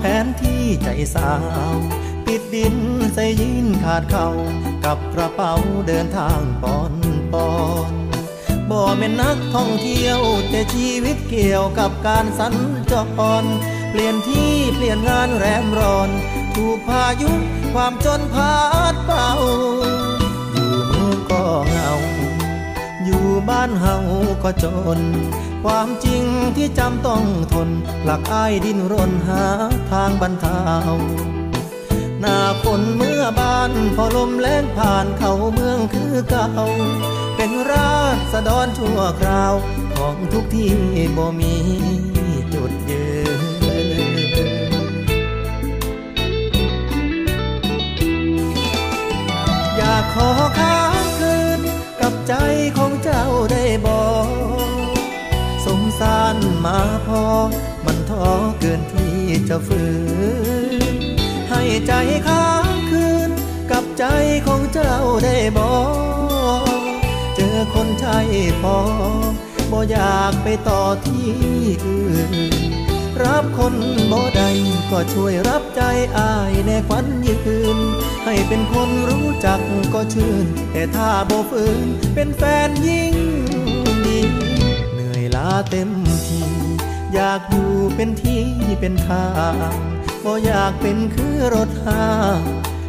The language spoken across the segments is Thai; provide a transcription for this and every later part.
แผนที่ใจสาว ปิดดินใส่ยินขาดเข่ากับกระเป๋าเดินทางปอนปอนบ่แม่นนักท่องเที่ยว แต่ชีวิตเกี่ยวกับการสัญจรเปลี่ยนที่เปลี่ยนงานแรมร้อน ถูกพายุความจนพาดเป่า บ้านเฮาก็จน ความจริงที่จำต้องทน หลักอ้ายดินรนหาทางบรรเทาหน้าฝนเมื่อบ้านพอลมแรงผ่านเข้าเมืองคือเก่า เป็นราษฎรชั่วคราว ของทุกที่บ่มีจุดยืนอยากขอค้างคืนกับ ใจของเจ้าได้บอกสงสารมาพอ มันท้อเกินที่จะฝืน ให้ใจค้างคืน กับใจของเจ้าได้บอกเจอคนใช่พอบ่อยากไปต่อที่อื่น รับคนบ่ได้ก็ช่วยรับใจอายในควันยืน ให้เป็นคนรู้จักก็ชื่น แต่ถ้าบ่ฝืนเป็นแฟนยิ่งเหนื่อยลาเต็มที อยากอยู่เป็นที่เป็นทางบ่อยากเป็นคือรถหา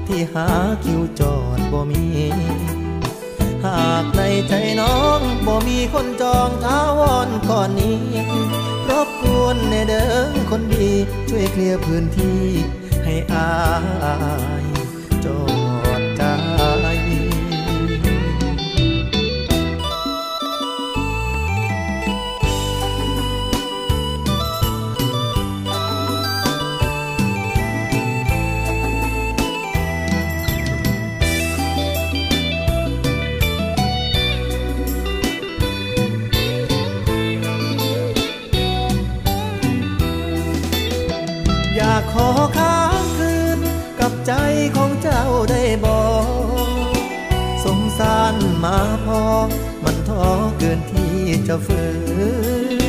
ที่หาคิวจอดบ่มี หากในใจน้องบ่มีคนจองท้าวอนก่อนนี้ วนในเดิมคนดีช่วยเคลียร์พื้นที่ให้อาย จะฝื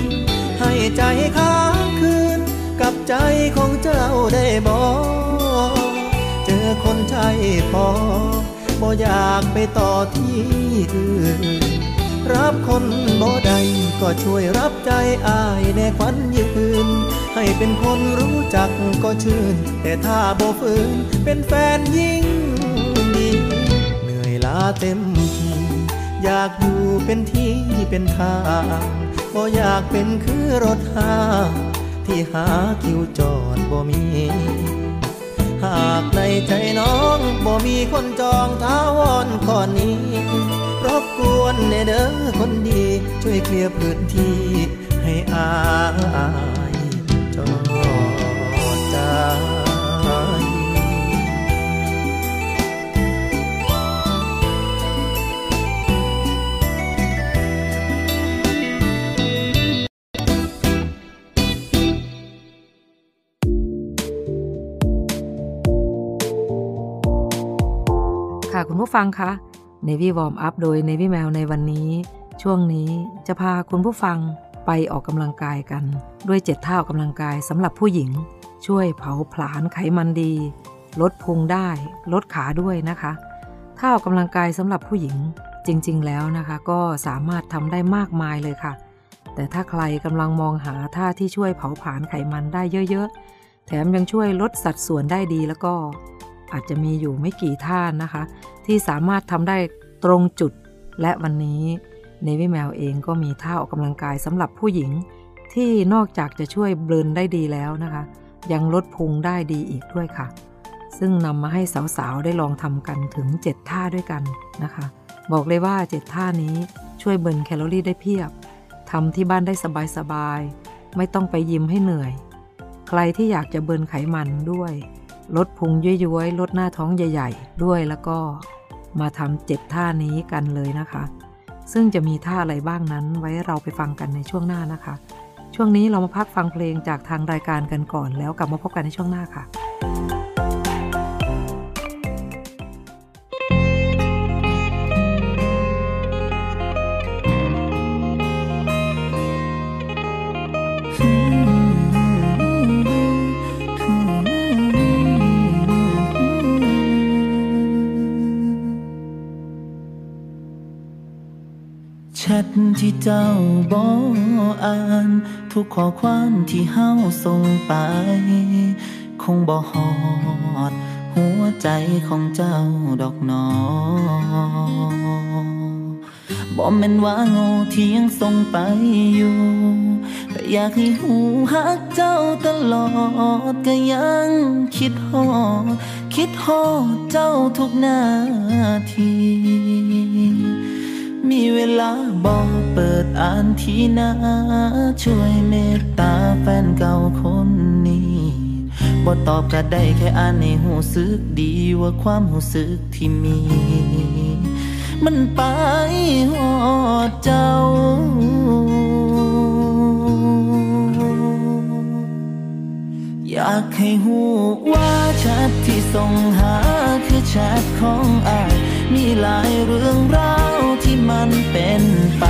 น ให้ใจค้างคืน กับใจของเจ้าได้บอกเจอคนใช่พอบ่อยากไปต่อที่อื่น รับคนบ่ใดก็ช่วยรับใจอายในควันยืน ให้เป็นคนรู้จักก็ชื่น แต่ถ้าบ่ฝืนเป็นแฟนยิ่งดี เหนื่อยล้าเต็ม อยากอยู่เป็นที่เป็นทางบ่อยากเป็นคือรถหาที่หาคิวจอดบ่มี หากในใจน้องบ่มีคนจองท้าวอนก่อนนี้ รบกวนในเด้อคนดี ช่วยเคลียร์พื้นที่ให้อาย ผู้ฟังคะ Navy Warm Up โดย Navy Mail ในวันนี้ ช่วงนี้จะพาคุณผู้ฟังไปออกกำลังกายกัน ด้วย7ท่าออกกำลังกายสำหรับผู้หญิง ช่วยเผาผลาญไขมันดี ลดพุงได้ ลดขาด้วยนะคะท่าออกกำลังกายสำหรับผู้หญิงจริง ๆ แล้วนะคะ ก็สามารถทำได้มากมายเลยค่ะ แต่ถ้าใครกำลังมองหาท่าที่ช่วยเผาผลาญไขมันได้เยอะ ๆ แถมยังช่วยลดสัดส่วนได้ดีแล้วก็ อาจจะมีอยู่ไม่กี่ท่านะคะ ที่สามารถทำได้ตรงจุด และวันนี้เนวิแมวเองก็มีท่าออกกำลังกายสำหรับผู้หญิง ที่นอกจากจะช่วยเบิร์นได้ดีแล้วนะคะ ยังลดพุงได้ดีอีกด้วยค่ะ ซึ่งนำมาให้สาวๆ ได้ลองทำกันถึง 7 ท่าด้วยกันนะคะ บอกเลยว่า 7 ท่านี้ช่วยเบิร์นแคลอรี่ได้เพียบทำที่บ้านได้สบายๆไม่ต้องไปยิมให้เหนื่อย ใครที่อยากจะเบิร์นไขมันด้วย ลดพุงย้วยๆลดหน้าท้องใหญ่ ๆ ด้วยแล้วก็มาทำเจ็ดท่านี้กันเลยนะคะ ซึ่งจะมีท่าอะไรบ้างนั้นไว้เราไปฟังกันในช่วงหน้านะคะ ช่วงนี้เรามาพักฟังเพลงจากทางรายการกันก่อนแล้วกลับมาพบกันในช่วงหน้าค่ะ ทที่เจ้าบออ่าน ทุกข้อความที่เฮาส่งไป คงบ่ฮอด หัวใจของเจ้าดอกนอบ่แม่นว่าโง่ที่ยังส่งไปอยู่แต่อยากให้หูฮักเจ้าตลอดก็ยังคิดฮอด คิดฮอดเจ้าทุกนาที มีเวลาบอกเปิดอ่านทีนะช่วยเมตตาแฟนเก่าคนนี้บ่ตอบก็ได้แค่อ่านในหูสึกดีว่าความหูสึกที่มี มันไปหอดเจ้าอยากให้หูว่าแชทที่ส่งหาคือแชทของอาย มีหลายเรื่องราวที่มันเป็นไป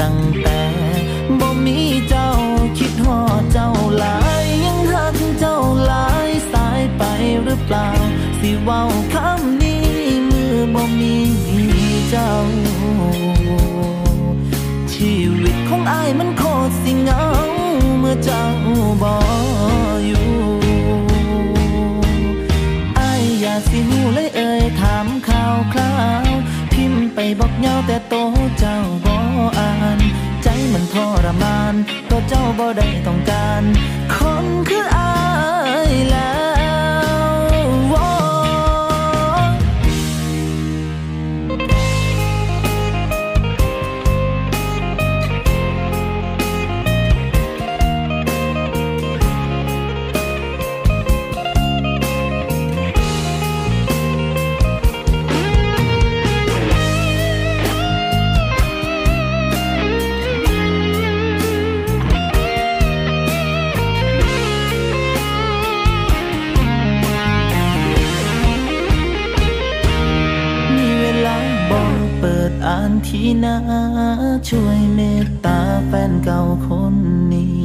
ตั้งแต่บ่มีเจ้าคิดฮอดเจ้าหลายยังหักเจ้าหลายสายไปหรือเปล่า สิเว้าคำนี้มือบ่มีเจ้า ชีวิตของอายมันโคตรสิเหงาเมื่อเจ้าบอยู่ คราว พิมพ์ไปบอกเงาแต่โตเจ้าบ่อ่าน ใจมันทรมานตัวเจ้าบ่ได้ต้องการ คนคือ ที่นาช่วยเมตตาแฟนเก่าคนนี้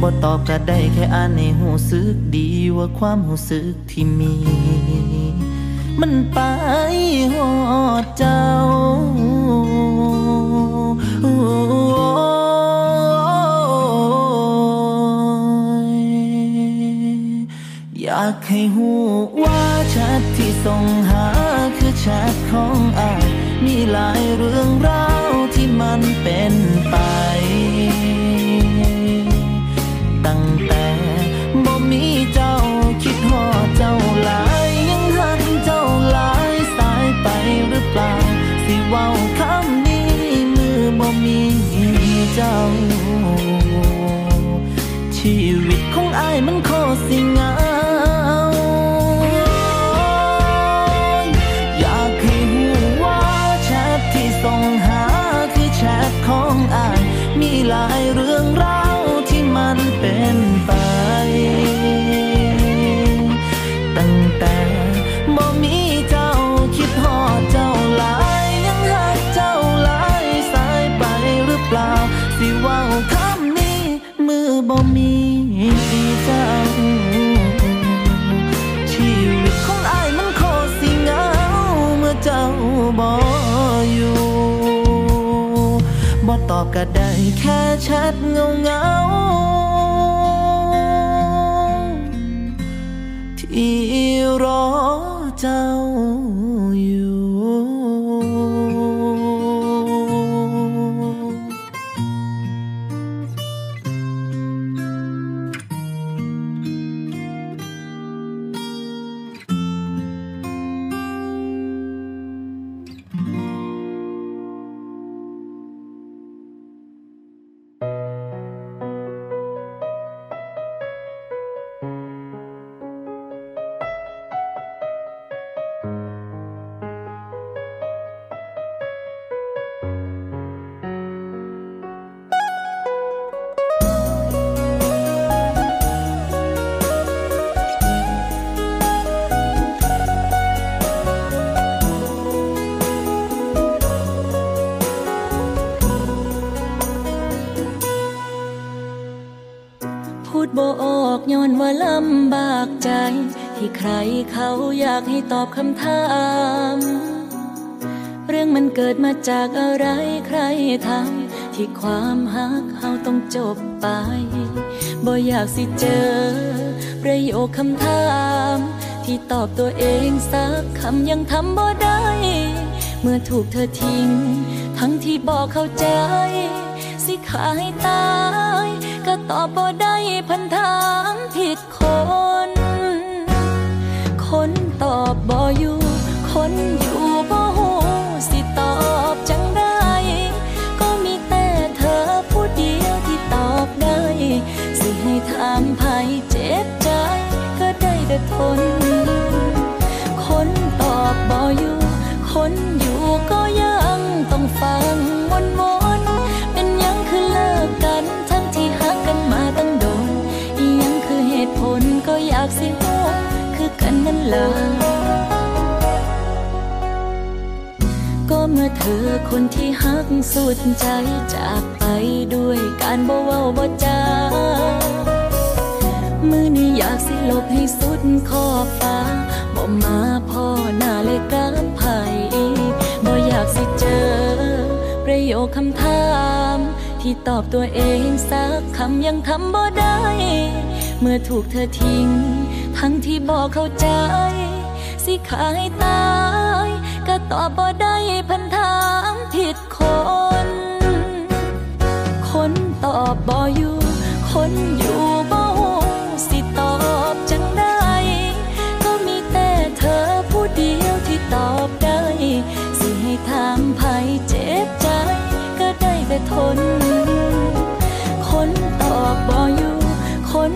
บ่ตอบก็ได้แค่อ่านในหูสึกดีว่าความหูสึกที่มี มันไปหอดเจ้าอยากให้หูว่าแชทที่ส่งหาคือแชทของอาย มีหลายเรื่องราวที่มันเป็นไป ตั้งแต่บ่มีเจ้าคิดหอเจ้าหลายยังหันเจ้าหลายสายไปหรือเปล่า สิเว้าคำนี้มือบ่มีเจ้า ชีวิตของอายมันโคสิงา ก็ได้แค่ชัดเงาเงาที่รอเจ้า ให้ตอบคำถาม เรื่องมันเกิดมาจากอะไรใครทำที่ความฮักเฮาต้องจบไปบ่อยากสิเจอ ประโยคคำถาม ที่ตอบตัวเองสักคำยังทำบ่ได้ เมื่อถูกเธอทิ้ง ทั้งที่บอกเข้าใจ สิขาให้ตาย ก็ตอบบ่ได้พันถามผิดคน คน ตอบบ่อยู่คนอยู่บ่หูสิตอบจังได้ ก็มีแต่เธอผู้เดียวที่ตอบได้ สิให้ถามภัยเจ็บใจ ก็ได้แต่ทนคน เธอคนที่หักสุดใจจากไปด้วยการบ่เว้าบ่จามือนี้อยากสิลบให้สุดขอบฟ้าบ่มาพ่อหน้าเลยกามไผ่บ่อยากสิเจอ ประโยคคำถามที่ตอบตัวเองสักคำยังทำบ่ได้ เมื่อถูกเธอทิ้ง ทั้งที่บอกเข้าใจ สิขายตาย ก็ตอบบ่ได้พัน ตอบบ่อยู่ คนอยู่บ่หูสิตอบจังได้ ก็มีแต่เธอผู้เดียวที่ตอบได้ สิให้ถามภัยเจ็บใจ ก็ได้แต่ทน คนตอบบ่อยู่ คน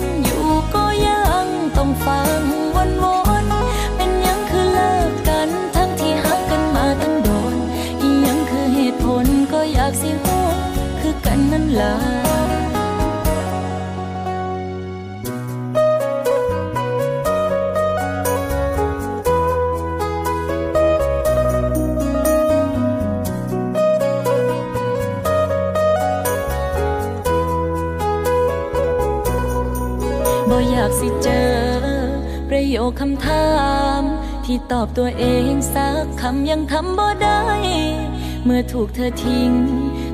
สิเจอ ประโยคคำถาม ที่ตอบตัวเองสักคำยังทำบ่ได้ เมื่อถูกเธอทิ้ง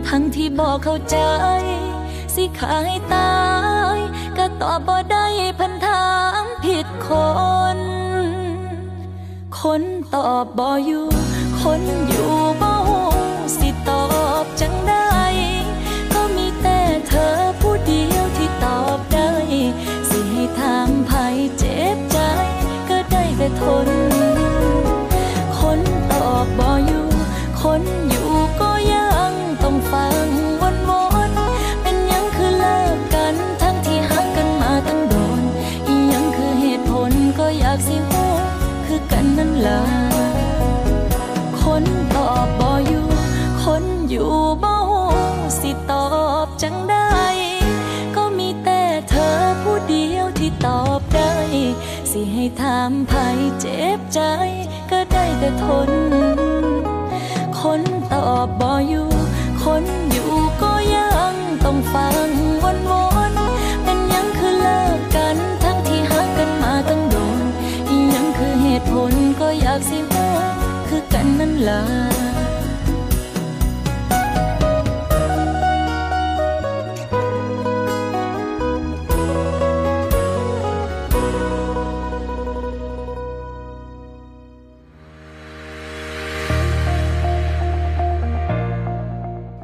ทั้งที่บอกเข้าใจ สิขายตาย ก็ตอบบ่ได้พันถามผิดคน คนตอบบ่อยู่ คนอยู่บ่หูสิตอบจังได้ ก็มีแต่เธอ นอยู่ก็ยังต้องฟังวนวนเป็นยังคือเลิกกันทั้งที่หักกันมาตั้งโดนอียังคือเหตุผลก็อยากสิฮู้คือกันนั่นล่ะคนตอบบ่อยู่ คนอยู่บ่ฮู้สิตอบจังได้ก็มีแต่เธอผู้เดียวที่ตอบได้ สิให้ถามภัยเจ็บใจก็ได้แต่ทน คนตอบบ่อยู่ คนอยู่ก็ยังต้องฟังวนวนเป็นยังคือเลิกกัน ทั้งที่หักกันมาตั้งโดนยังคือเหตุผลก็อยากสิฮู้คือกันนั่นล่ะ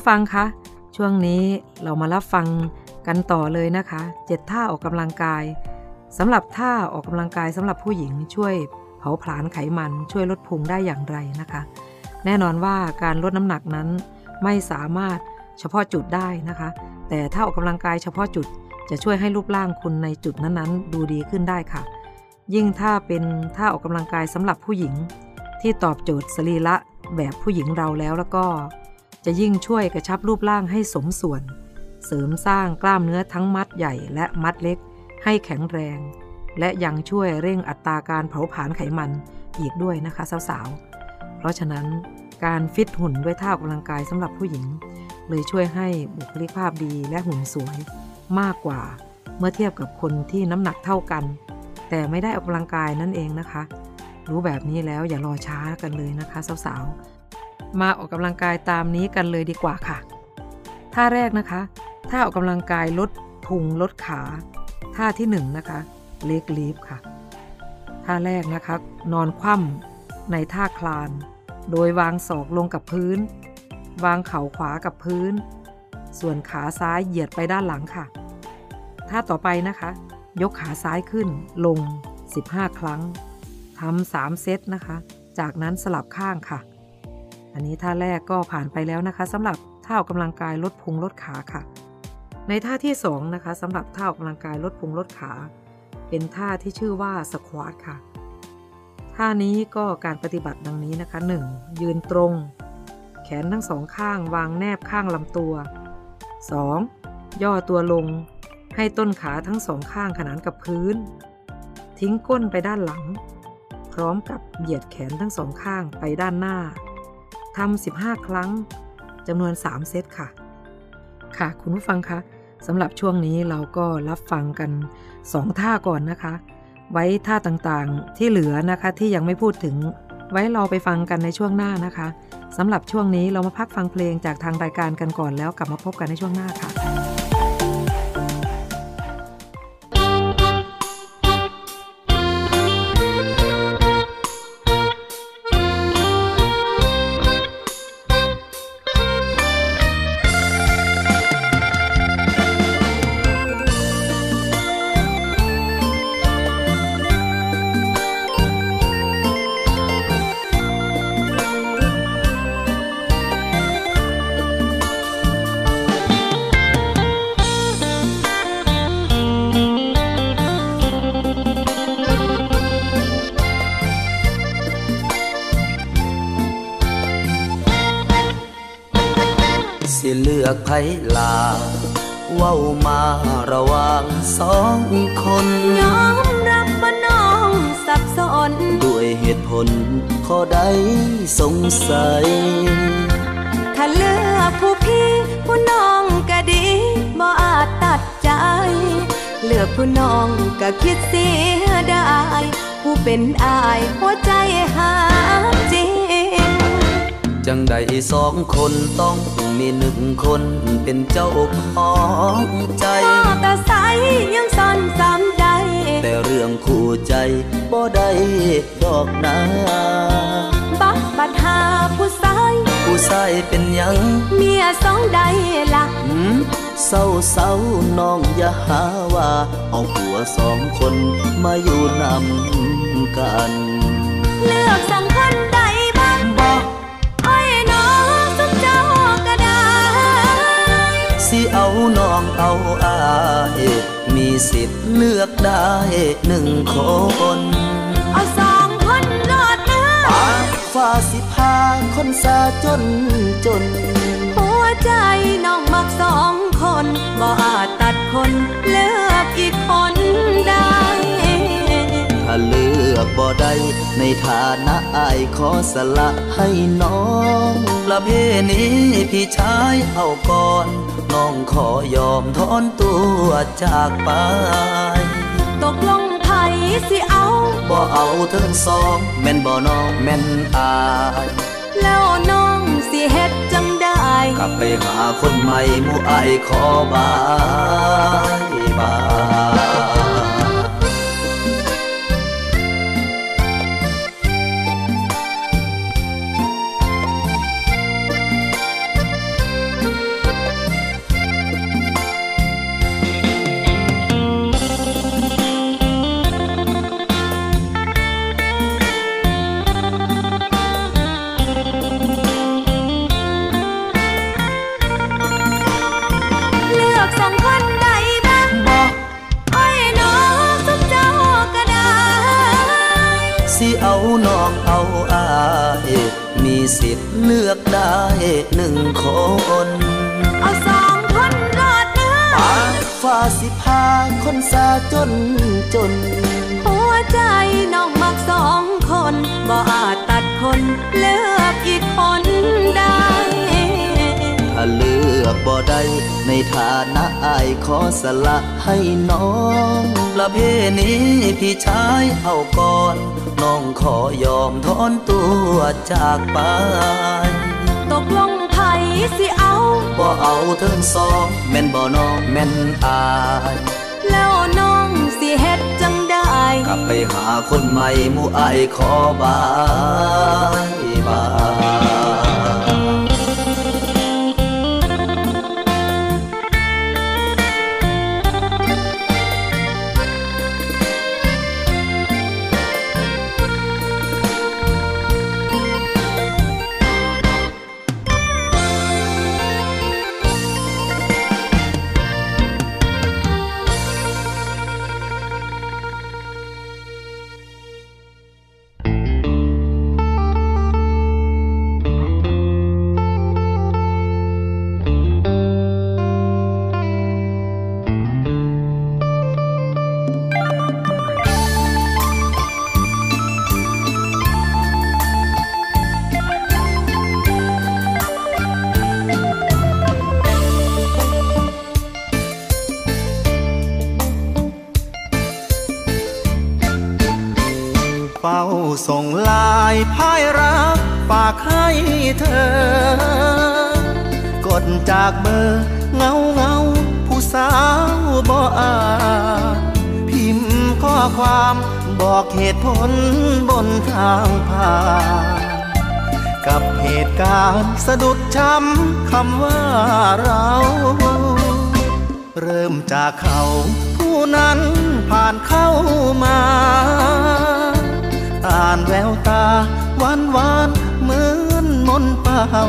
ผู้ฟังคะ ช่วงนี้เรามารับฟังกันต่อเลยนะคะเจ็ดท่าออกกำลังกายสำหรับท่าออกกำลังกายสำหรับผู้หญิงช่วยเผาผลาญไขมันช่วยลดพุงได้อย่างไรนะคะ แน่นอนว่าการลดน้ำหนักนั้นไม่สามารถเฉพาะจุดได้นะคะ แต่ถ้าออกกำลังกายเฉพาะจุดจะช่วยให้รูปร่างคุณในจุดนั้นๆ ดูดีขึ้นได้ค่ะ ยิ่งถ้าเป็นท่าออกกำลังกายสำหรับผู้หญิง ที่ตอบโจทย์สรีระแบบผู้หญิงเราแล้วแล้วก็ จะยิ่งช่วยกระชับรูปร่างให้สมส่วน เสริมสร้างกล้ามเนื้อทั้งมัดใหญ่และมัดเล็กให้แข็งแรง และยังช่วยเร่งอัตราการเผาผลาญไขมันอีกด้วยนะคะสาวๆ เพราะฉะนั้นการฟิตหุ่นด้วยท่าออกกำลังกายสำหรับผู้หญิง เลยช่วยให้บุคลิกภาพดีและหุ่นสวยมากกว่าเมื่อเทียบกับคนที่น้ำหนักเท่ากัน แต่ไม่ได้ออกกำลังกายนั่นเองนะคะ รู้แบบนี้แล้วอย่ารอช้ากันเลยนะคะสาวๆ มาออกกำลังกายตามนี้กันเลยดีกว่าค่ะ ท่าแรกนะคะ ท่าออกกำลังกายลดพุงลดขา ท่าที่1นนะคะเล็กลีฟค่ะ ท่าแรกนะคะ นอนคว่ำในท่าคลาน โดยวางศอกลงกับพื้น วางเข่าขวากับพื้น ส่วนขาซ้ายเหยียดไปด้านหลังค่ะ ท่าต่อไปนะคะ ยกขาซ้ายขึ้นลง 15 ครั้งทำ3เซตนะคะ จากนั้นสลับข้างค่ะ อันนี้ท่าแรกก็ผ่านไปแล้วนะคะสำหรับท่าออกกำลังกายลดพุงลดขาค่ะ ในท่าที่2นะคะสำหรับท่าออกกำลังกายลดพุงลดขา เป็นท่าที่ชื่อว่าสควอตค่ะ ท่านี้ก็การปฏิบัติดังนี้นะคะ 1. ยืนตรง แขนทั้งสองข้างวางแนบข้างลำตัว 2. ย่อตัวลง ให้ต้นขาทั้งสองข้างขนานกับพื้น ทิ้งก้นไปด้านหลัง พร้อมกับเหยียดแขนทั้งสองข้างไปด้านหน้า ทำ15 ครั้งจำนวน 3 เซตค่ะ ค่ะ คุณผู้ฟังคะสำหรับช่วงนี้เราก็รับฟังกัน 2 ท่าก่อนนะคะ ไว้ท่าต่างๆที่เหลือนะคะที่ยังไม่พูดถึง ไว้เราไปฟังกันในช่วงหน้านะคะสำหรับช่วงนี้เรามาพักฟังเพลงจากทางรายการกันก่อนแล้วกลับมาพบกันในช่วงหน้าค่ะ อกไผลาเว้ามาระหว่างสองคนยอมรับว่าน้องสับสน ด้วยเหตุผลข้อใดสงสัย ถ้าเลือกผู้พี่ ผู้น้องก็ดีบ่อาจตัดใจ เลือกผู้น้องก็คิดเสียดายผู้เป็นอายหัวใจหาจริง จังใดสองคนต้องมีหนึ่งคนเป็นเจ้าของใจพ่อตาใสยังซ่อนสามใด แต่เรื่องคู่ใจบ่ได้ดอกนาบักบัดหาผู้ชาย ผู้ชายเป็นหยัง เมียสองใดล่ะหืมเศร้าเศร้าน้องอย่าหาว่า เอาผัวสองคนมาอยู่นำกัน เลือกสังคน เอาน้องเอาอายมีสิทธิ์เลือกได้หนึ่งคน เอาสองคนรอดเนื้อฟ้าสิพาคนสาจนจน หัวใจน้องมักสองคนบ่อาจตัดคนเลือกอีกคนได้ ถ้าเลือกบ่ได้ในฐานะอายขอสละให้น้องละเพนี้พี่ชายเอาก่อน น้องขอยอมถอนตัวจากไป ตกลงไผสิเอาบ่เอาเทิงสอง แม่นบ่น้องแม่นอาย แล้วน้องสิเฮ็ดจังได้กลับไปหาคนใหม่หมู่อายขอบายบาย สิทธิ์เลือกได้หนึ่งคน เอาสองคนรอดเนื้อฟ้าสิพาคนสาจนจน หัวใจน้องมักสองคน บ่อาจตัดคนเลือกอีกคนได้ ถ้าเลือกบ่ได้ในฐานะอายขอสละให้น้องละเพนี้พี่ชายเอาก่อน น้องขอยอมถอนตัวจากไป ตกลงไผสิเอาบ่เอาเทิงสองแม่นบ่น้องแม่นอายแล้วน้องสิเฮ็ดจังได้ กลับไปหาคนใหม่หมู่อายขอบายบาย เธอกดจากเบอร์เงาเงาผู้สาวบ่อ่าพิมพ์ข้อความบอกเหตุผลบนทางผ่านกับเหตุการณ์สะดุดช้ำคำว่าเรา เริ่มจากเขาผู้นั้นผ่านเข้ามา อ่านแววตาหวานหวาน มนต์เป่า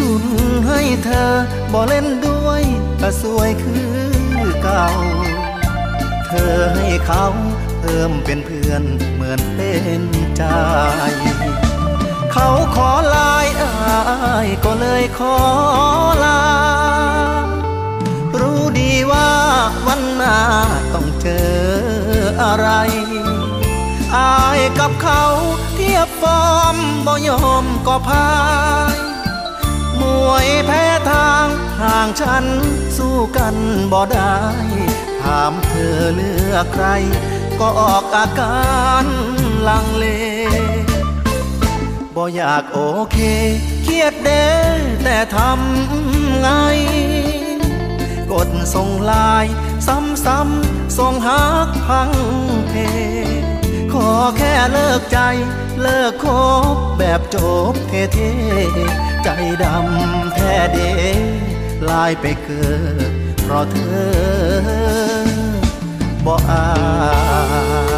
ลุ้นให้เธอบ่เล่นด้วยก็สวยคือเก่า เธอให้เขาเพิ่มเป็นเพื่อนเหมือนเป็นใจ เขาขอลายอายก็เลยขอลา รู้ดีว่าวันหน้าต้องเจออะไร อายกับเขา ยบฟอร์มบ่ยอมก็พายมวยแพ้ทางห่างฉันสู้กันบ่ได้ถามเธอเลือกใคร ก็ออกอาการลังเลบ่อยากโอเค เครียดเด้แต่ทำไง กดส่งลาย ซ้ำๆส่งหักพังเพขอแค่เลิกใจ เลิกคบแบบจบเท่ๆใจดำแท้เดลายไปเกิดเพราะเธอบ่อายเขา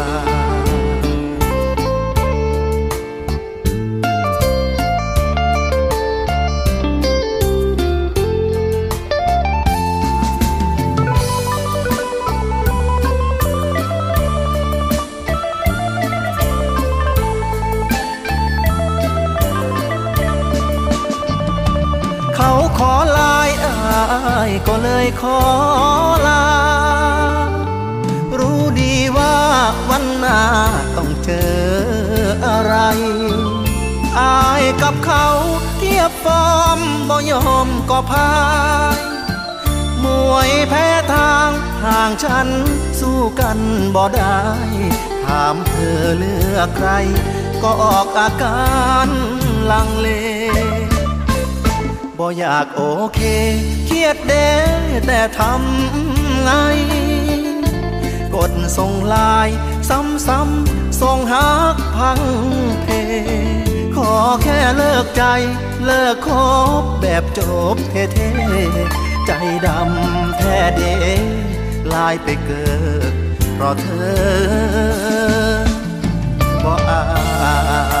ก็เลยขอลา รู้ดีว่าวันหน้าต้องเจออะไร อายกับเขาเทียบฟอร์มบ่ยอมก็พายมวยแพ้ทางห่างฉันสู้กันบ่ได้ ถามเธอเลือกใคร ก็ออกอาการลังเลบ่อยากโอเค เด้แต่ทำไง กดส่งลายซ้ำๆส่งหักพังเพ ขอแค่เลิกใจ เลิกคบแบบจบเท่ๆใจดำแท้เดลายไปเกิดเพราะเธอบ่อา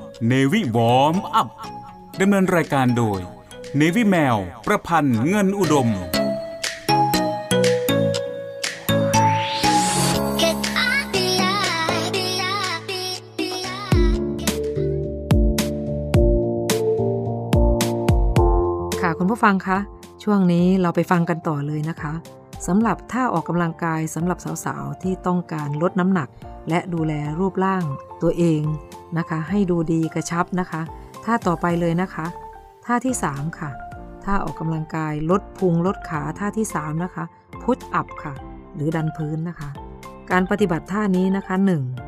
เนวิวอมอัพดำเนินรายการโดยเนวิแมว ประพันธ์เงินอุดม ค่ะคุณผู้ฟังคะ ช่วงนี้เราไปฟังกันต่อเลยนะคะ สำหรับท่าออกกำลังกายสำหรับสาวๆ ที่ต้องการลดน้ำหนัก และดูแลรูปร่างตัวเองนะคะ ให้ดูดีกระชับนะคะท่าต่อไปเลยนะคะท่าที่ 3 ค่ะท่าออกกำลังกายลดพุงลดขาท่าที่ 3 นะคะพุทอัพค่ะ หรือดันพื้นนะคะ การปฏิบัติท่านี้นะคะ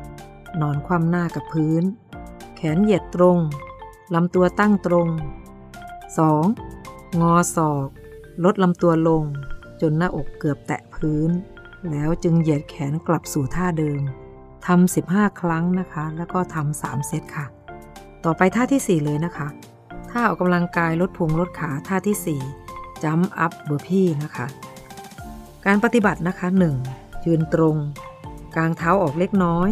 1. นอนคว่ำหน้ากับพื้น แขนเหยียดตรงลำตัวตั้งตรง 2. งอศอก ลดลำตัวลง นหน้าอกเกือบแตะพื้น แล้วจึงเหยียดแขนกลับสู่ท่าเดิมทำ15 ครั้งนะคะ แล้วก็ทำ3เซตค่ะ ต่อไปท่าที่ 4 เลยนะคะท่าออกกำลังกายลดพุงลดขาท่าที่4จัมอัพเบอร์พี่นะคะ การปฏิบัตินะคะ 1. ยืนตรง กางเท้าออกเล็กน้อย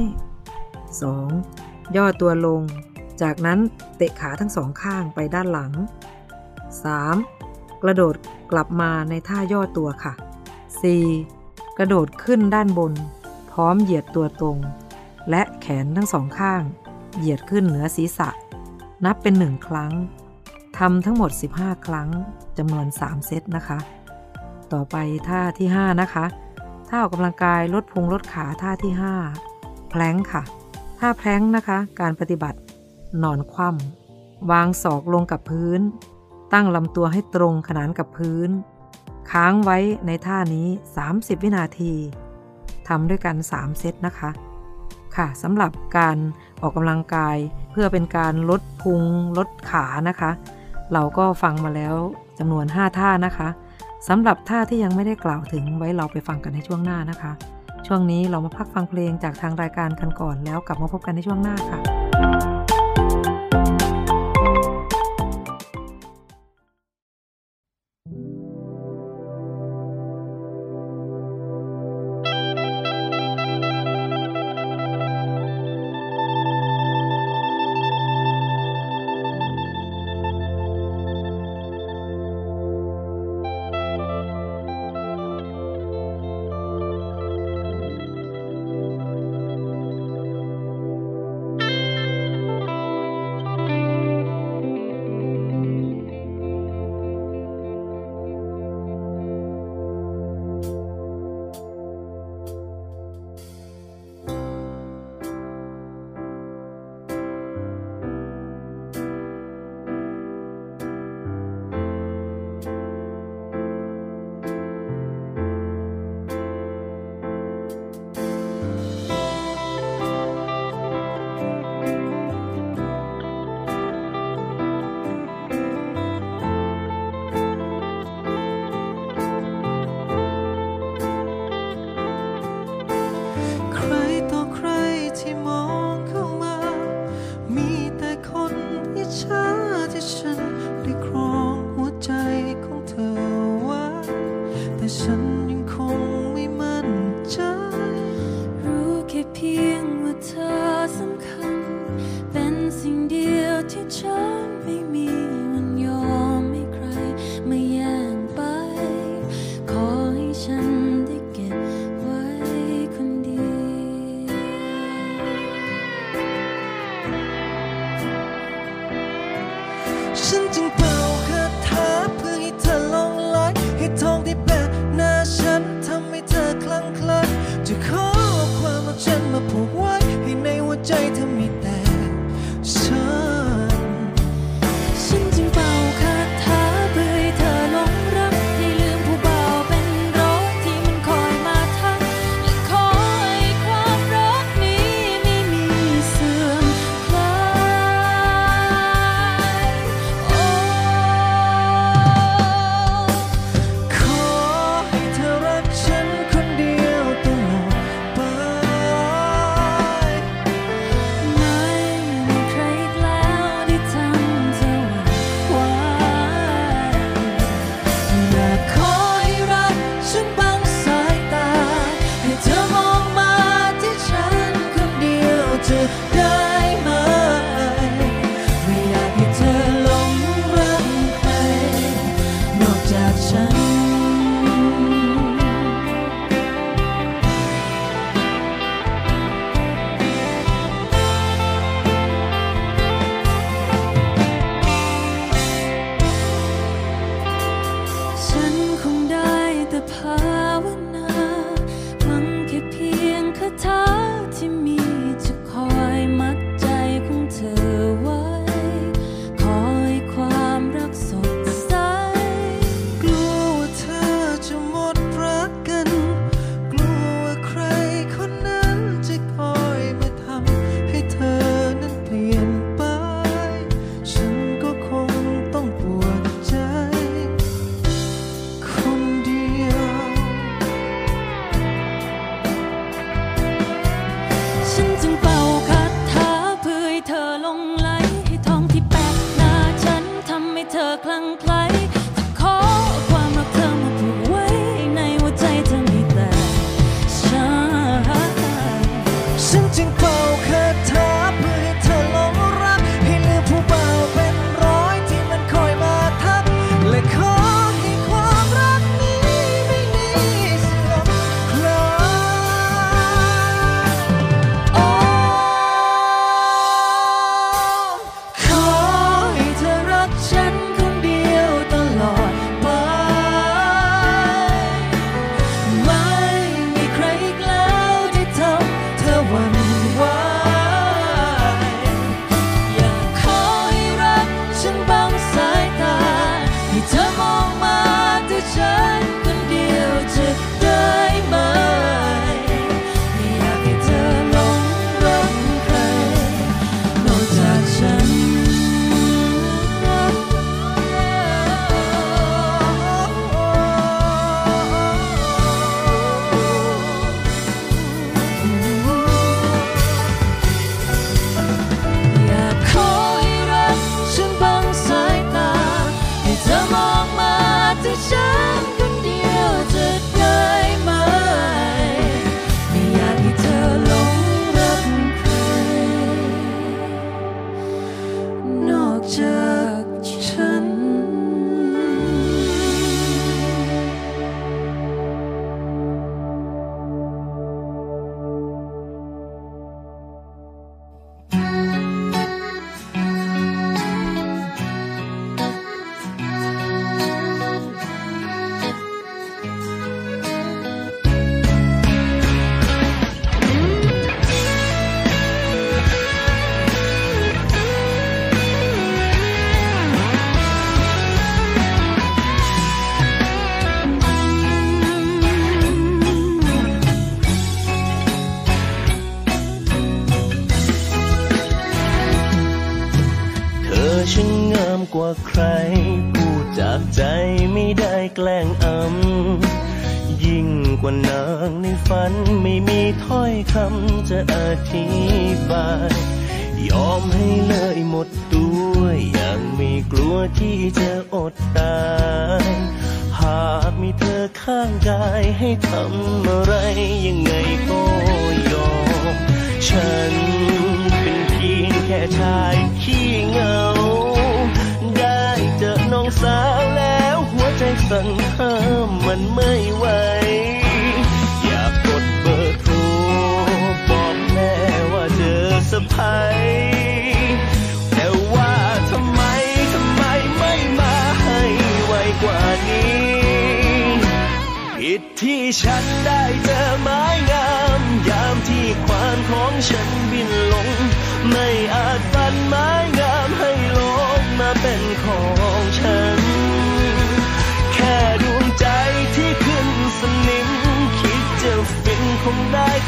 2. ย่อตัวลง จากนั้นเตะขาทั้งสองข้างไปด้านหลัง 3. กระโดดกลับมาในท่าย่อตัวค่ะ 4. กระโดดขึ้นด้านบน พร้อมเหยียดตัวตรง และแขนทั้งสองข้าง เหยียดขึ้นเหนือศีรษะ นับเป็นหนึ่งครั้งทำทั้งหมด 15 ครั้งจำนวน 3 เซตนะคะ ต่อไปท่าที่ 5 นะคะท่าออกกำลังกายลดพุงลดขาท่าที่ 5 แพลงค่ะ ท่าแพลงนะคะ การปฏิบัติ นอนคว่ำวางศอกลงกับพื้น ตั้งลำตัวให้ตรงขนานกับพื้น ค้างไว้ในท่านี้ 30 วินาทีทำด้วยกัน 3 เซตนะคะ ค่ะสำหรับการออกกำลังกายเพื่อเป็นการลดพุงลดขานะคะ เราก็ฟังมาแล้วจำนวน 5 ท่านะคะสำหรับท่าที่ยังไม่ได้กล่าวถึงไว้เราไปฟังกันในช่วงหน้านะคะ ช่วงนี้เรามาพักฟังเพลงจากทางรายการกันก่อนแล้วกลับมาพบกันในช่วงหน้าค่ะ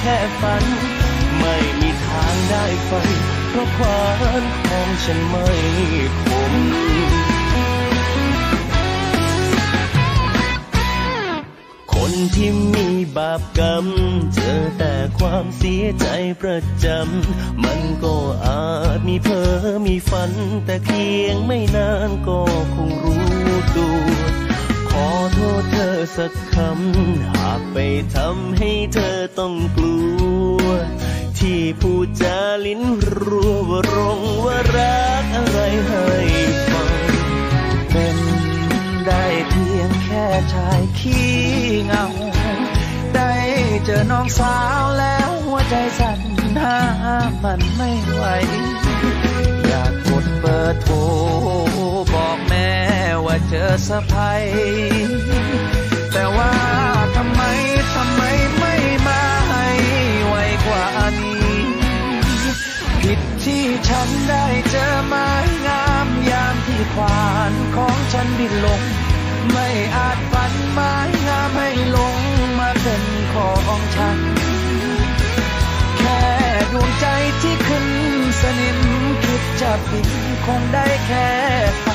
ค่ฝัน ไม่มีทางได้ฝันเพราะควานของฉันไม่คมคนที่มีบาปกรรม เจอแต่ความเสียใจประจำ มันก็อาจมีเพ้อมีฝัน แต่เพียงไม่นานก็คงรู้ตัว ขอโทษเธอสักคำ หากไปทำให้เธอต้องกลัว ที่พูดจาลิ้นรัวว่ารงว่ารักอะไรให้ฟัง เป็นได้เพียงแค่ชายขี้เงา ได้เจอน้องสาวแล้วหัวใจสั่นห้ามันไม่ไหว อยากกดเบอร์โทรบอกแม่ ว่าเจอสะพายแต่ว่าทำไมทำไมไม่มาให้ไวกว่านี้ผิดที่ฉันได้เจอไม้งามยามที่ควานของฉันบินลง ไม่อาจฝันไม้งามให้ลงมาเป็นของฉัน แค่ดวงใจที่ขึ้นสนิมคิดจะปิดคงได้แค่ฝันไม่มี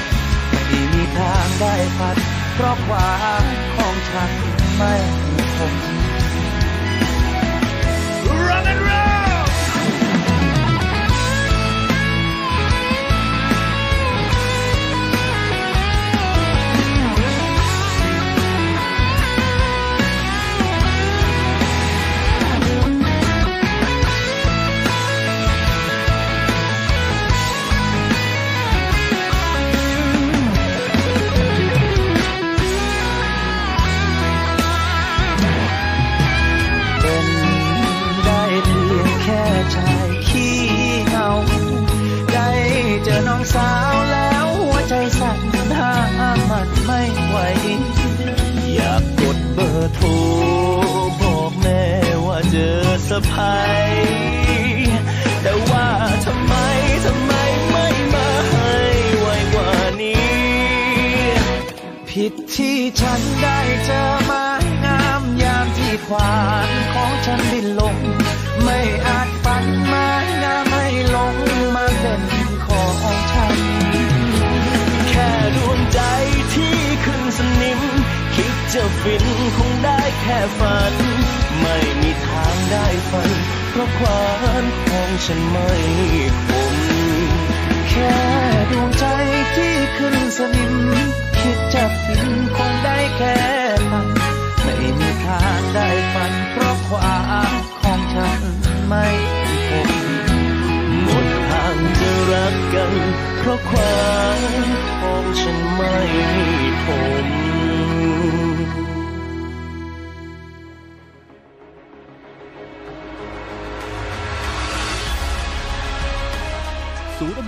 ทางได้พัด เพราะความของฉันไม่คง Run and run ค่ฝัน ไม่มีทางได้ฝัน เพราะความของฉันไม่คมแค่ดวงใจที่ขึ้นสนิม คิดจะฟินคงได้แค่ฝัน ไม่มีทางได้ฝัน เพราะความของฉันไม่คงหมดทางจะรักกัน เพราะความของฉันไม่ทน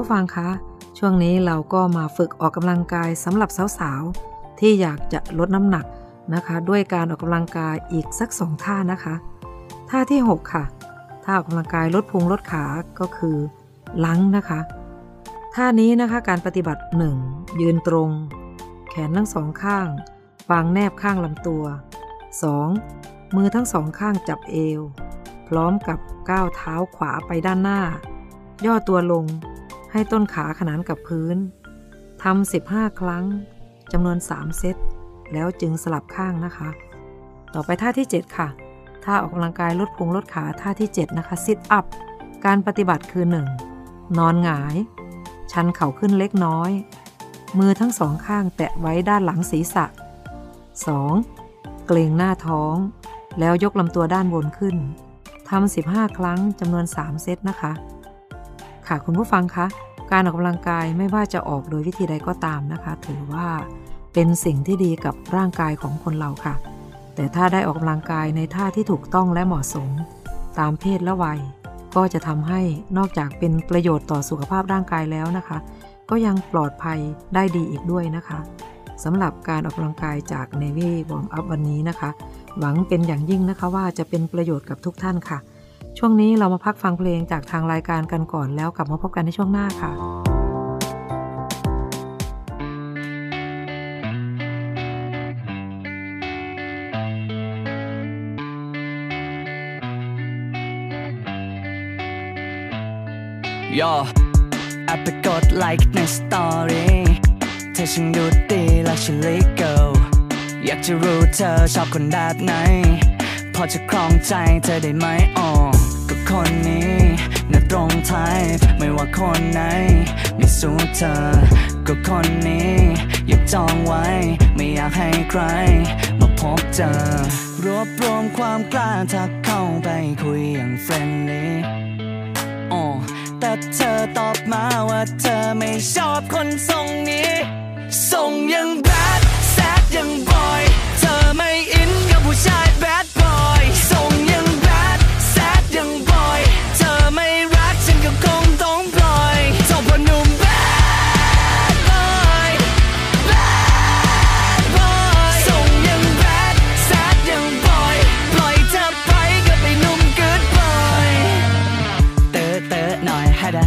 ผู้ฟังคะ ช่วงนี้เราก็มาฝึกออกกำลังกายสำหรับสาวๆ ที่อยากจะลดน้ำหนักนะคะ ด้วยการออกกำลังกายอีกสักสองท่านะคะ ท่าที่ 6 ค่ะ ท่าออกกำลังกายลดพุงลดขาก็คือลังนะคะ ท่านี้นะคะการปฏิบัติ 1. ยืนตรง แขนทั้งสองข้างวางแนบข้างลำตัว 2. มือทั้งสองข้างจับเอว พร้อมกับก้าวเท้าขวาไปด้านหน้า ย่อตัวลง ให้ต้นขาขนานกับพื้นทำ15 ครั้งจำนวน 3 เซต แล้วจึงสลับข้างนะคะ ต่อไปท่าที่ 7 ค่ะ ท่าออกกำลังกายลดพุงลดขาท่าที่ 7 นะคะซิทอัพการปฏิบัติคือ 1. นอนหงาย ชันเข่าขึ้นเล็กน้อย มือทั้งสองข้างแตะไว้ด้านหลังศีรษะ 2. เกรงหน้าท้อง แล้วยกลำตัวด้านบนขึ้นทำ15 ครั้งจำนวน 3 เซตนะคะ ค่ะคุณผู้ฟังคะการออกกำลังกายไม่ว่าจะออกโดยวิธีใดก็ตามนะคะ ถือว่าเป็นสิ่งที่ดีกับร่างกายของคนเราค่ะ แต่ถ้าได้ออกกำลังกายในท่าที่ถูกต้องและเหมาะสม ตามเพศและวัย ก็จะทำให้นอกจากเป็นประโยชน์ต่อสุขภาพร่างกายแล้วนะคะ ก็ยังปลอดภัยได้ดีอีกด้วยนะคะสำหรับการออกกำลังกายจาก Navy Warm Up วันนี้นะคะ หวังเป็นอย่างยิ่งนะคะว่าจะเป็นประโยชน์กับทุกท่านค่ะ ช่วงนี้เรามาพักฟังเพลงจากทางรายการกันก่อนแล้วกลับมาพบกันในช่วงหน้าค่ะก็แอบไปกดไลค์ใน story เธอช่างดูดีและฉัน little อยากจะรู้เธอชอบคนแบบไหน พอจะครองใจเธอได้ไหมอ๋อ คนนี้น่ะตรง type ไม่ว่าคนไหน ไม่สู้เธอ ก็คนนี้ อยากจองไว้ ไม่อยากให้ใคร มาพบเจอ รวบรวมความกล้าทักเข้าไปคุยอย่างเฟรนลี่อ๋อแต่เธอตอบมาว่าเธอไม่ชอบคนทรงนี้ ทรงยังแบดแซดยัง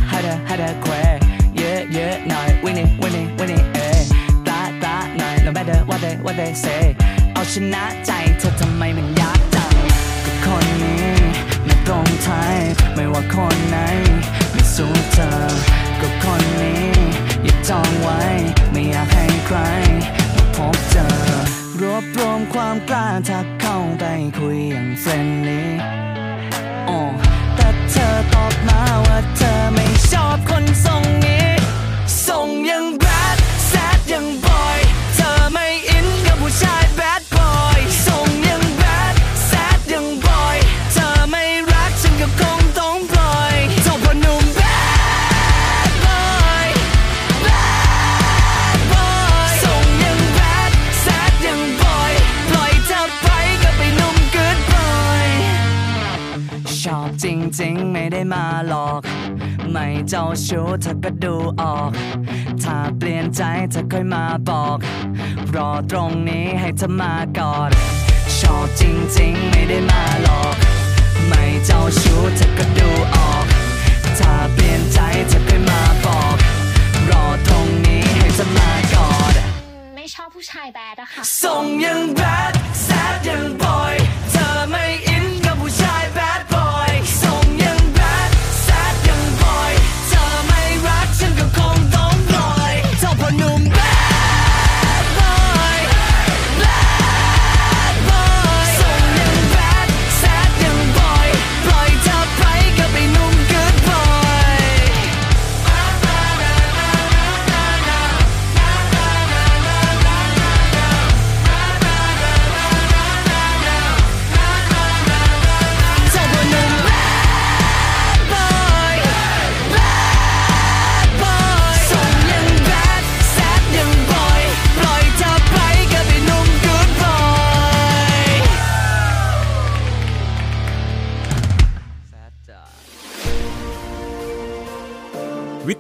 อยฮัดะฮัดะฮัดะแควเยอะเยอะหน่อยวินี่วินี่วินี่เอ้ตาตาหน่อย no matter what they what they say เอาชนะใจเธอทำไมมันยากจังก็คนนี้ไม่ตรงไทยไม่ว่าคนไหนไม่สู้เธอก็คนนี้อย่าจองไว้ ไม่อยากให้ใครมาพบเจอรวบรวมความกล้าทักเข้าไปคุยอย่างเฟรนลี่อ๋อแต่เธอต มาว่าเธอไม่ชอบคนทรงนี้ ไม่เจ้าชู้เธอก็ดูออก ถ้าเปลี่ยนใจเธอค่อยมาบอก รอตรงนี้ให้เธอมากอด ชอบจริงๆไม่ได้มาหลอก ไม่เจ้าชู้เธอก็ดูออก ถ้าเปลี่ยนใจเธอค่อยมาบอก รอตรงนี้ให้เธอมากอด ไม่ชอบผู้ชายแบดอะค่ะทรงยังแบดแซดยังบอย เธอไม่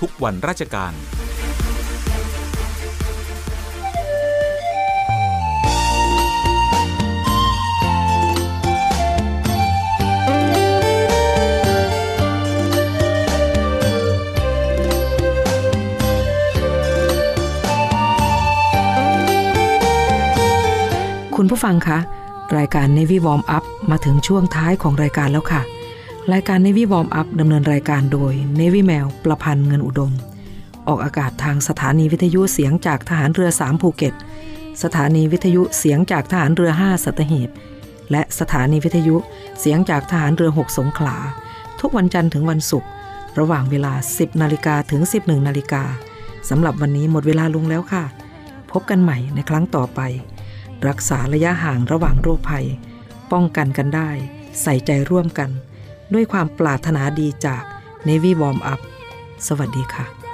ทุกวันราชการ คุณผู้ฟังคะ รายการ Navy Warm Up มาถึงช่วงท้ายของรายการแล้วค่ะ รายการ Navy Warm Up ดำเนินรายการโดย Navy แมวประพันธ์เงินอุดม ออกอากาศทางสถานีวิทยุเสียงจากทหารเรือ 3 ภูเก็ต สถานีวิทยุเสียงจากทหารเรือ 5 สัตหีบ และสถานีวิทยุเสียงจากทหารเรือ 6 สงขลา ทุกวันจันทร์ถึงวันศุกร์ ระหว่างเวลา 10 นาฬิกาถึง 11 นาฬิกาสำหรับวันนี้หมดเวลาลงแล้วค่ะ พบกันใหม่ในครั้งต่อไป รักษาระยะห่างระหว่างโรคภัย ป้องกันกันได้ ใส่ใจร่วมกัน ด้วยความปรารถนาดีจาก Navy Warm Up สวัสดีค่ะ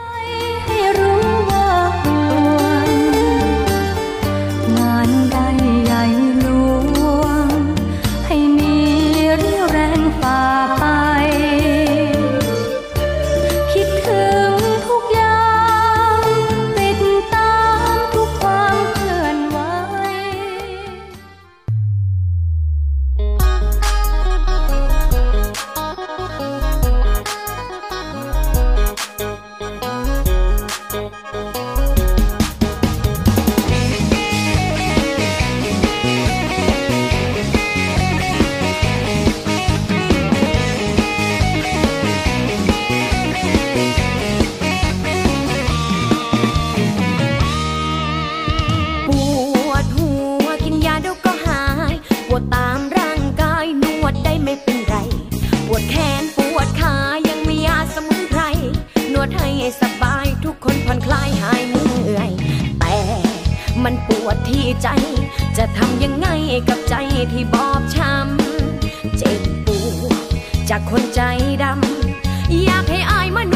ายทุกคนผ่อนคลายหายเหนื่อย แต่มันปวดที่ใจ จะทำยังไงกับใจที่บอบช้ำเจ็บปวดจากคนใจดำอยากให้อายมัน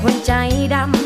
คนใจดำ